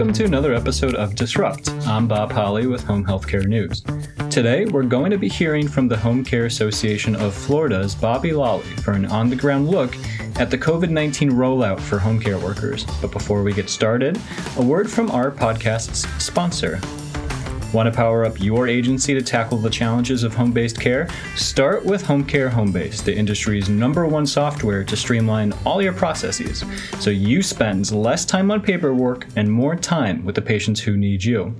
Welcome to another episode of Disrupt. I'm Bob Holly with Home Healthcare News. Today, we're going to be hearing from the Home Care Association of Florida's Bobby Lolley for an on the ground look at the COVID 19 rollout for home care workers. But before we get started, a word from our podcast's sponsor, Want to power up your agency to tackle the challenges of home based care? Start with Homecare Homebase, the industry's number one software to streamline all your processes so you spend less time on paperwork and more time with the patients who need you.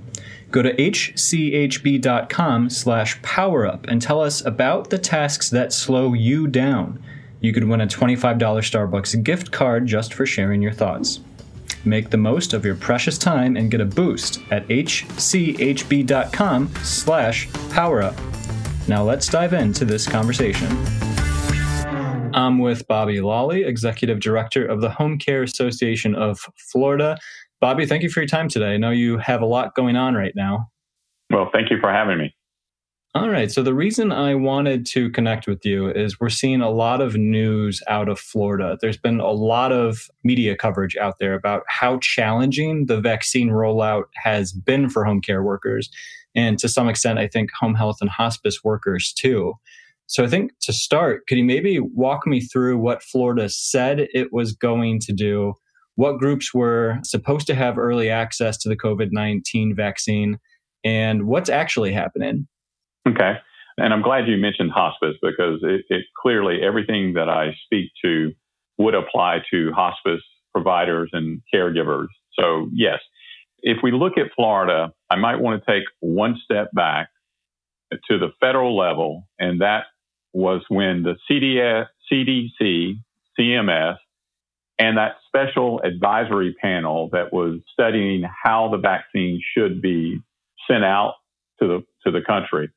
Go to hchb.com slash powerup and tell us about the tasks that slow you down. You could win a $25 Starbucks gift card just for sharing your thoughts. Make the most of your precious time and get a boost at hchb.com slash powerup. Now let's dive into this conversation. I'm with Bobby Lolley, Executive Director of the Home Care Association of Florida. Bobby, thank you for your time today. I know you have a lot going on right now. Well, thank you for having me. All right. So the reason I wanted to connect with you is we're seeing a lot of news out of Florida. There's been a lot of media coverage out there about how challenging the vaccine rollout has been for home care workers. And to some extent, I think home health and hospice workers too. So I think to start, could you maybe walk me through what Florida said it was going to do? What groups were supposed to have early access to the COVID 19 vaccine? And what's actually happening? Okay. And I'm glad you mentioned hospice because it, it, clearly everything that I speak to would apply to hospice providers and caregivers. So, yes, if we look at Florida, I might want to take one step back to the federal level, and that was when the CDS, CDC, CMS, and that special advisory panel that was studying how the vaccine should be sent out to the to the country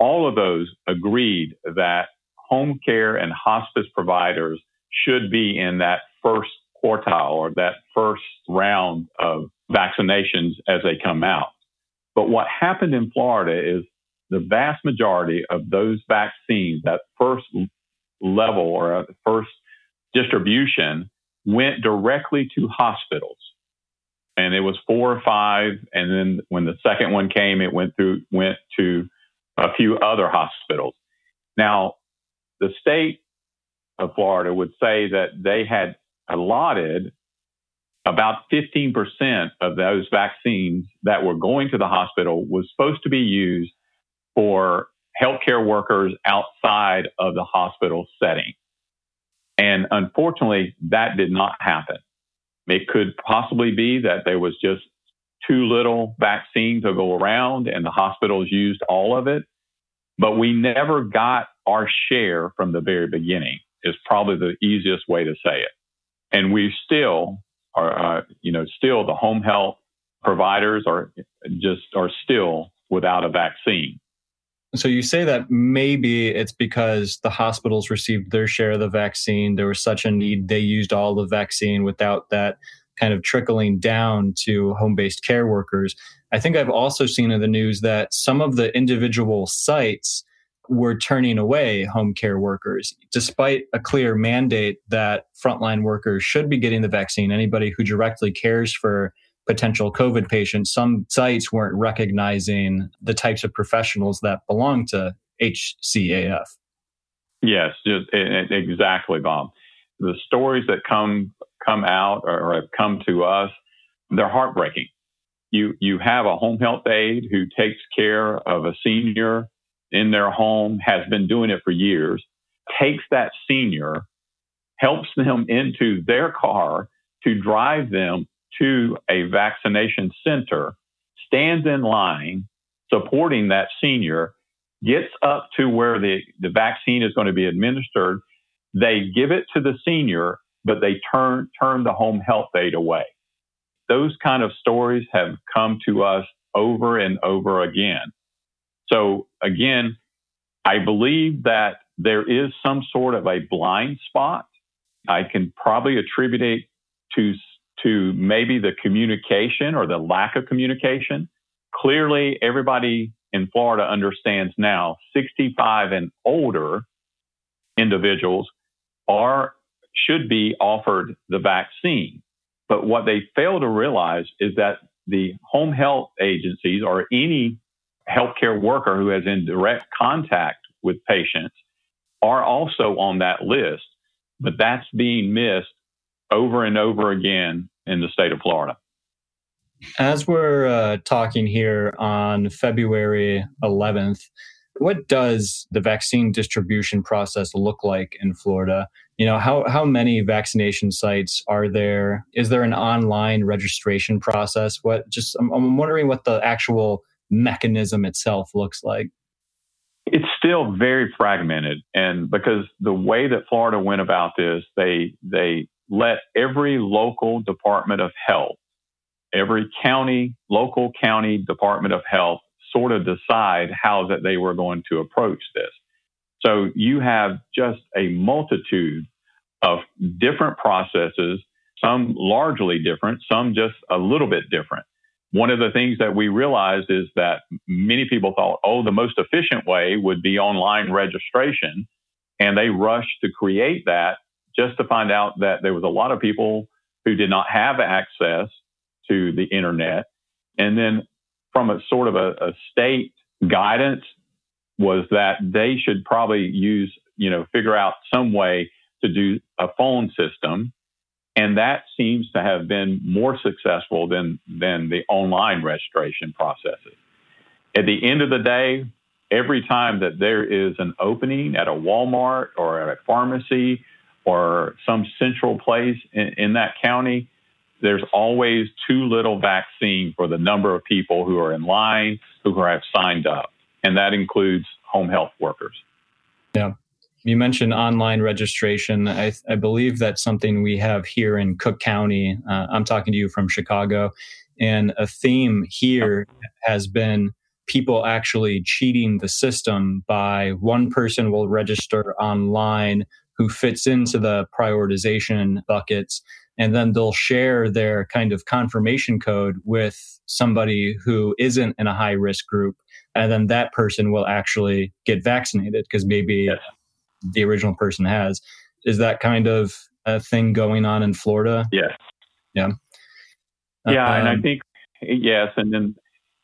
all of those agreed that home care and hospice providers should be in that first quartile or that first round of vaccinations as they come out. But what happened in Florida is the vast majority of those vaccines, that first level or first distribution, went directly to hospitals. And it was four or five. And then when the second one came, it went through, went to a few other hospitals. Now, the state of Florida would say that they had allotted about 15% of those vaccines that were going to the hospital was supposed to be used for healthcare workers outside of the hospital setting. And unfortunately, that did not happen. It could possibly be that there was just too little vaccine to go around and the hospitals used all of it. But we never got our share from the very beginning, is probably the easiest way to say it. And we still are, uh, you know, still the home health providers are just are still without a vaccine. So you say that maybe it's because the hospitals received their share of the vaccine. There was such a need, they used all the vaccine without that kind of trickling down to home based care workers. I think I've also seen in the news that some of the individual sites were turning away home care workers, despite a clear mandate that frontline workers should be getting the vaccine. Anybody who directly cares for potential COVID patients, some sites weren't recognizing the types of professionals that belong to HCAF. Yes, exactly, Bob. The stories that come come out or have come to us, they're heartbreaking you you have a home health aide who takes care of a senior in their home, has been doing it for years, takes that senior, helps them into their car to drive them to a vaccination center, stands in line supporting that senior, gets up to where the, the vaccine is going to be administered. They give it to the senior, but they turn turn the home health aide away those kind of stories have come to us over and over again. So again, I believe that there is some sort of a blind spot. I can probably attribute it to, to maybe the communication or the lack of communication. Clearly, everybody in Florida understands now 65 and older individuals are should be offered the vaccine. But what they fail to realize is that the home health agencies or any healthcare worker who has in direct contact with patients are also on that list, but that's being missed over and over again in the state of Florida. As we're uh, talking here on February 11th, what does the vaccine distribution process look like in Florida? You know, how, how many vaccination sites are there? Is there an online registration process? What just, I'm, I'm wondering what the actual mechanism itself looks like. It's still very fragmented. And because the way that Florida went about this, they, they let every local department of health, every county, local county department of health sort of decide how that they were going to approach this. So you have just a multitude of different processes, some largely different, some just a little bit different. One of the things that we realized is that many people thought, oh, the most efficient way would be online registration. And they rushed to create that just to find out that there was a lot of people who did not have access to the internet. And then from a sort of a, a state guidance was that they should probably use, you know, figure out some way to do a phone system. And that seems to have been more successful than, than the online registration processes. At the end of the day, every time that there is an opening at a Walmart or at a pharmacy or some central place in, in that county, there's always too little vaccine for the number of people who are in line, who have signed up. And that includes home health workers. Yeah. You mentioned online registration. I, I believe that's something we have here in Cook County. Uh, I'm talking to you from Chicago. And a theme here has been people actually cheating the system by one person will register online who fits into the prioritization buckets and then they'll share their kind of confirmation code with somebody who isn't in a high risk group and then that person will actually get vaccinated because maybe the original person has. Is that kind of a thing going on in florida? Yes. Yeah. Yeah um, and i um, think yes and then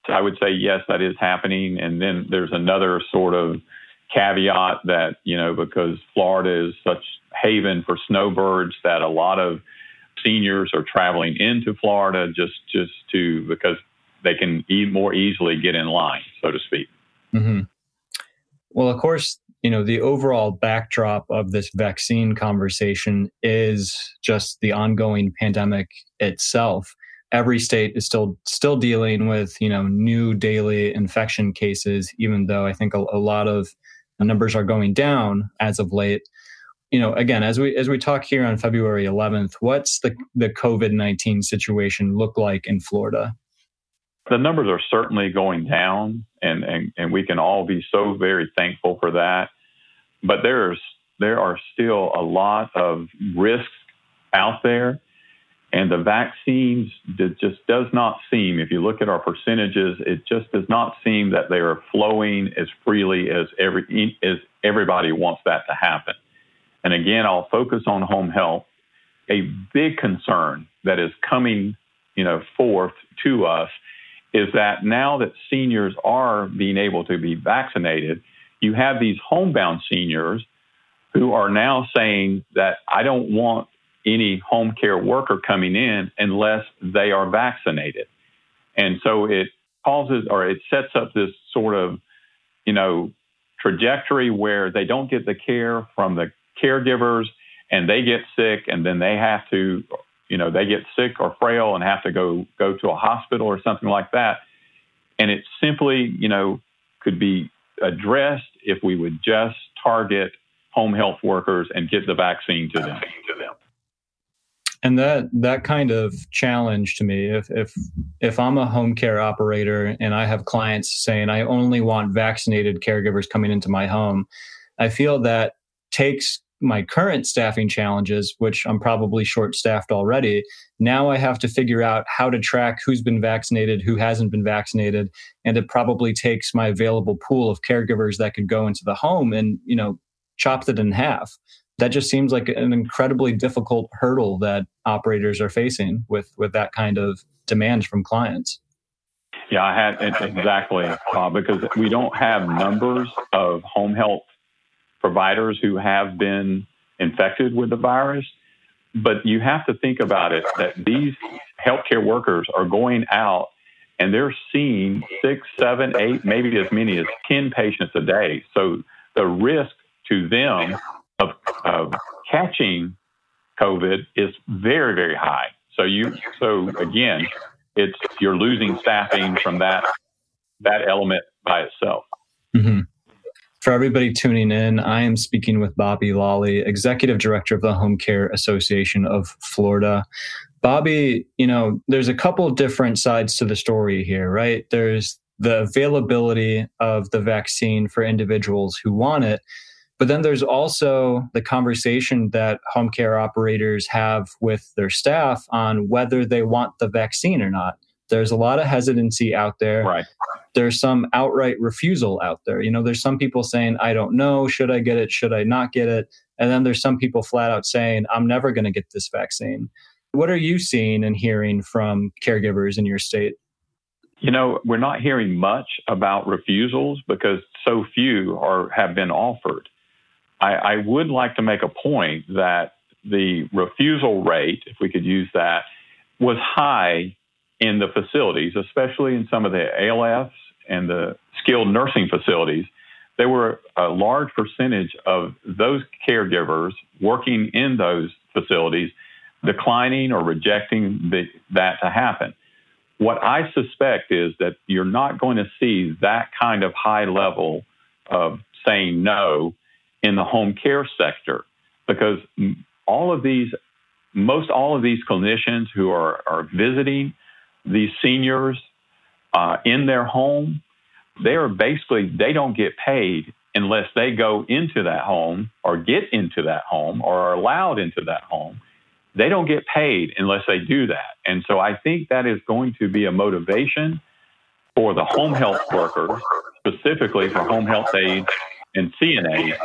i would say yes that is happening and then there's another sort of caveat that you know because florida is such haven for snowbirds that a lot of seniors are traveling into Florida just just to because they can e- more easily get in line, so to speak. Mm-hmm. Well, of course, you know the overall backdrop of this vaccine conversation is just the ongoing pandemic itself. Every state is still still dealing with you know new daily infection cases, even though I think a, a lot of numbers are going down as of late you know, again, as we as we talk here on February 11th, what's the the COVID 19 situation look like in Florida? The numbers are certainly going down, and, and and we can all be so very thankful for that. But there's there are still a lot of risks out there, and the vaccines just does not seem. If you look at our percentages, it just does not seem that they are flowing as freely as every as everybody wants that to happen. And again, I'll focus on home health. A big concern that is coming, you know, forth to us is that now that seniors are being able to be vaccinated, you have these homebound seniors who are now saying that I don't want any home care worker coming in unless they are vaccinated. And so it causes or it sets up this sort of, you know, trajectory where they don't get the care from the caregivers and they get sick and then they have to, you know, they get sick or frail and have to go go to a hospital or something like that. And it simply, you know, could be addressed if we would just target home health workers and get the vaccine to them. And that that kind of challenge to me, if if if I'm a home care operator and I have clients saying I only want vaccinated caregivers coming into my home, I feel that takes my current staffing challenges, which I'm probably short staffed already, now I have to figure out how to track who's been vaccinated, who hasn't been vaccinated. And it probably takes my available pool of caregivers that could go into the home and, you know, chop it in half. That just seems like an incredibly difficult hurdle that operators are facing with with that kind of demand from clients. Yeah, I had exactly uh, because we don't have numbers of home health providers who have been infected with the virus. But you have to think about it that these healthcare workers are going out and they're seeing six, seven, eight, maybe as many as 10 patients a day. So the risk to them of, of catching COVID is very, very high. So you, so again, it's you're losing staffing from that that element by itself. Mm-hmm. For everybody tuning in, I am speaking with Bobby Lolley, Executive Director of the Home Care Association of Florida. Bobby, you know, there's a couple different sides to the story here, right? There's the availability of the vaccine for individuals who want it. But then there's also the conversation that home care operators have with their staff on whether they want the vaccine or not. There's a lot of hesitancy out there. Right. There's some outright refusal out there. You know, there's some people saying, I don't know, should I get it? Should I not get it? And then there's some people flat out saying, I'm never going to get this vaccine. What are you seeing and hearing from caregivers in your state? You know, we're not hearing much about refusals because so few are have been offered. I, I would like to make a point that the refusal rate, if we could use that, was high in the facilities, especially in some of the ALFs and the skilled nursing facilities. There were a large percentage of those caregivers working in those facilities declining or rejecting the, that to happen. What I suspect is that you're not going to see that kind of high level of saying no in the home care sector because all of these, most all of these clinicians who are, are visiting these seniors uh, in their home, they are basically, they don't get paid unless they go into that home or get into that home or are allowed into that home. They don't get paid unless they do that. And so I think that is going to be a motivation for the home health workers, specifically for home health aides and CNAs,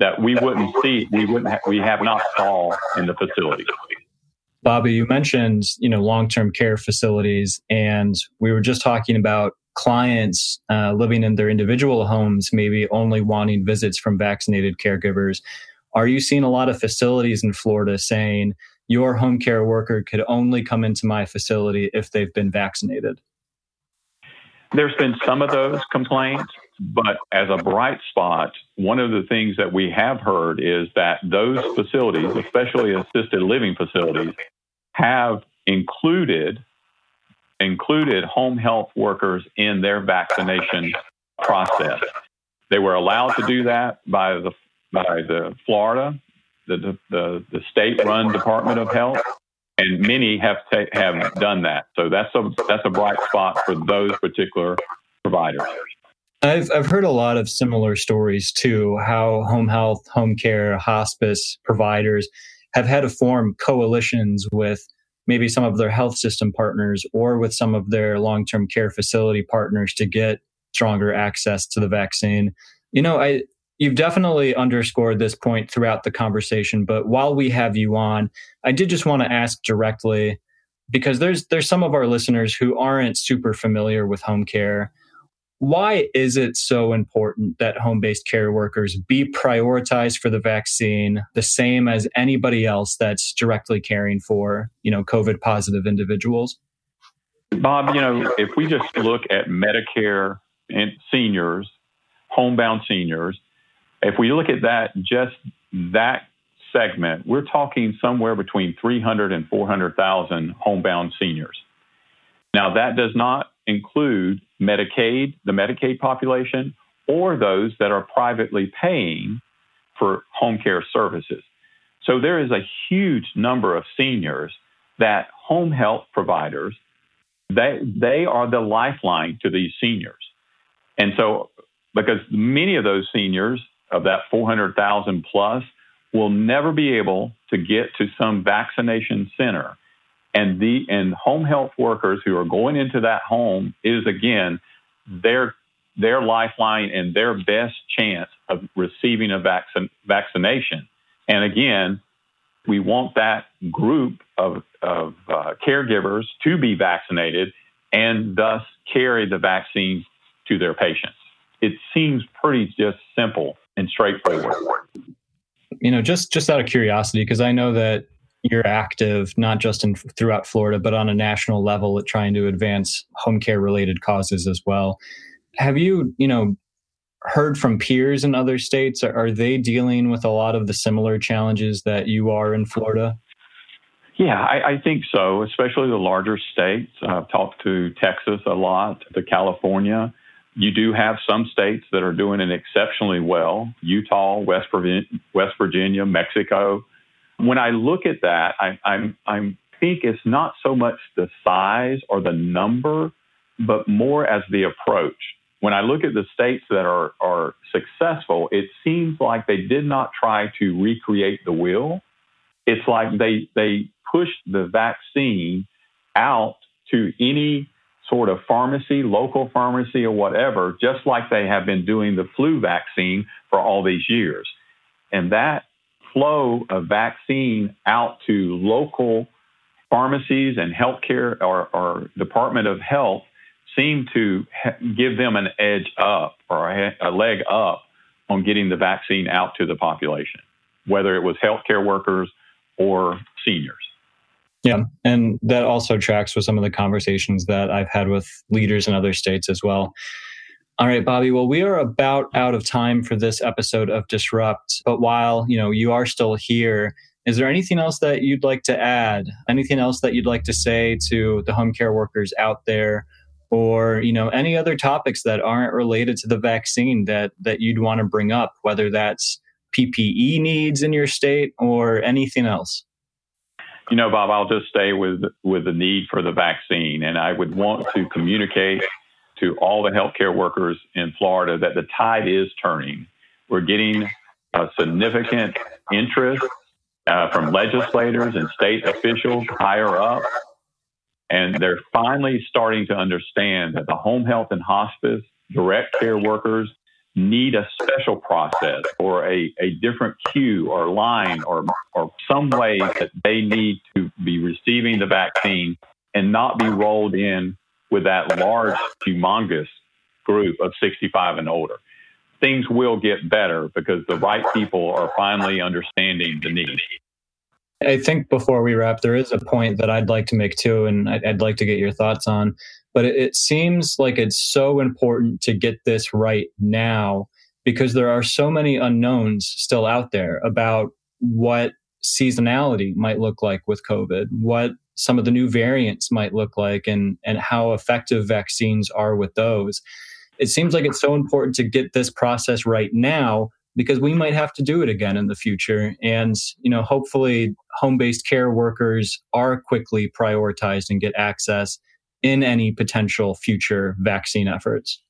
that we wouldn't see, we wouldn't, ha- we have not saw in the facility. Bobby, you mentioned you know long-term care facilities, and we were just talking about clients uh, living in their individual homes, maybe only wanting visits from vaccinated caregivers. Are you seeing a lot of facilities in Florida saying your home care worker could only come into my facility if they've been vaccinated? There's been some of those complaints, but as a bright spot, one of the things that we have heard is that those facilities, especially assisted living facilities, have included included home health workers in their vaccination process. They were allowed to do that by the by the Florida, the the, the state-run Department of Health, and many have ta- have done that. So that's a that's a bright spot for those particular providers. I've I've heard a lot of similar stories too. How home health, home care, hospice providers have had to form coalitions with maybe some of their health system partners or with some of their long-term care facility partners to get stronger access to the vaccine. You know, I you've definitely underscored this point throughout the conversation, but while we have you on, I did just want to ask directly because there's there's some of our listeners who aren't super familiar with home care why is it so important that home based care workers be prioritized for the vaccine the same as anybody else that's directly caring for, you know, COVID positive individuals? Bob, you know, if we just look at Medicare and seniors, homebound seniors, if we look at that, just that segment, we're talking somewhere between 300 and 400,000 homebound seniors. Now, that does not include Medicaid, the Medicaid population, or those that are privately paying for home care services. So there is a huge number of seniors that home health providers they they are the lifeline to these seniors. And so because many of those seniors of that 400,000 plus will never be able to get to some vaccination center and the and home health workers who are going into that home is again their their lifeline and their best chance of receiving a vaccine, vaccination. And again, we want that group of, of uh, caregivers to be vaccinated and thus carry the vaccine to their patients. It seems pretty just simple and straightforward. You know, just just out of curiosity, because I know that you're active not just in throughout Florida, but on a national level at trying to advance home care related causes as well. Have you, you know, heard from peers in other states? Are, they dealing with a lot of the similar challenges that you are in Florida? Yeah, I, I think so, especially the larger states. I've talked to Texas a lot, to California. You do have some states that are doing it exceptionally well Utah, West West Virginia Mexico. When I look at that, I, I'm, I'm think it's not so much the size or the number, but more as the approach when I look at the states that are, are successful, it seems like they did not try to recreate the wheel. It's like they, they pushed the vaccine out to any sort of pharmacy, local pharmacy or whatever, just like they have been doing the flu vaccine for all these years. And that flow of vaccine out to local pharmacies and healthcare or, or Department of Health seem to give them an edge up or a, leg up on getting the vaccine out to the population, whether it was healthcare workers or seniors. Yeah, and that also tracks with some of the conversations that I've had with leaders in other states as well. All right, Bobby. Well, we are about out of time for this episode of Disrupt. But while you know you are still here, is there anything else that you'd like to add? Anything else that you'd like to say to the home care workers out there or you know any other topics that aren't related to the vaccine that that you'd want to bring up whether that's PPE needs in your state or anything else you know Bob I'll just stay with with the need for the vaccine and I would want to communicate to all the healthcare workers in Florida that the tide is turning. We're getting a significant interest uh, from legislators and state officials higher up. And they're finally starting to understand that the home health and hospice direct care workers need a special process or a, a different queue or line or, or some way that they need to be receiving the vaccine and not be rolled in with that large, humongous group of 65 and older. Things will get better because the right people are finally understanding the need. I think before we wrap, there is a point that I'd like to make too, and I'd, like to get your thoughts on. But it seems like it's so important to get this right now because there are so many unknowns still out there about what seasonality might look like with COVID, what some of the new variants might look like, and, and how effective vaccines are with those. It seems like it's so important to get this process right now because we might have to do it again in the future. And, you know, hopefully home based care workers are quickly prioritized and get access in any potential future vaccine efforts.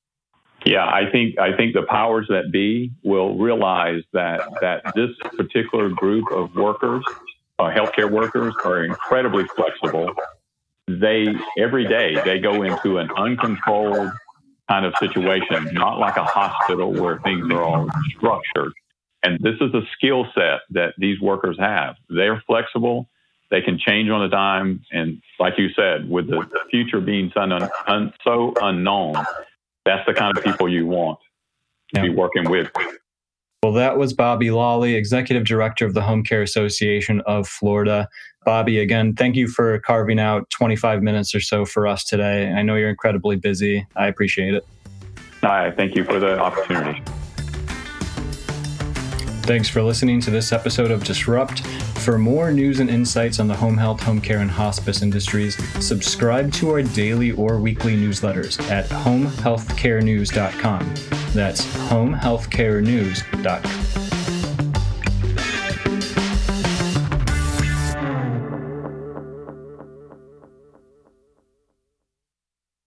Yeah, I think I think the powers that be will realize that that this particular group of workers, uh, healthcare workers, are incredibly flexible. They every day they go into an uncontrolled kind of situation, not like a hospital where things are all structured. And this is a skill set that these workers have. They're flexible. They can change on a dime. And like you said, with the future being so, un- un- so unknown, that's the kind of people you want to be working with. Well, that was Bobby Lolley, Executive Director of the Home Care Association of Florida. Bobby, again, thank you for carving out 25 minutes or so for us today. I know you're incredibly busy. I appreciate it. Hi, thank you for the opportunity. Thanks for listening to this episode of Disrupt. For more news and insights on the home health, home care, and hospice industries, subscribe to our daily or weekly newsletters at homehealthcarenews.com. That's homehealthcarenews.com.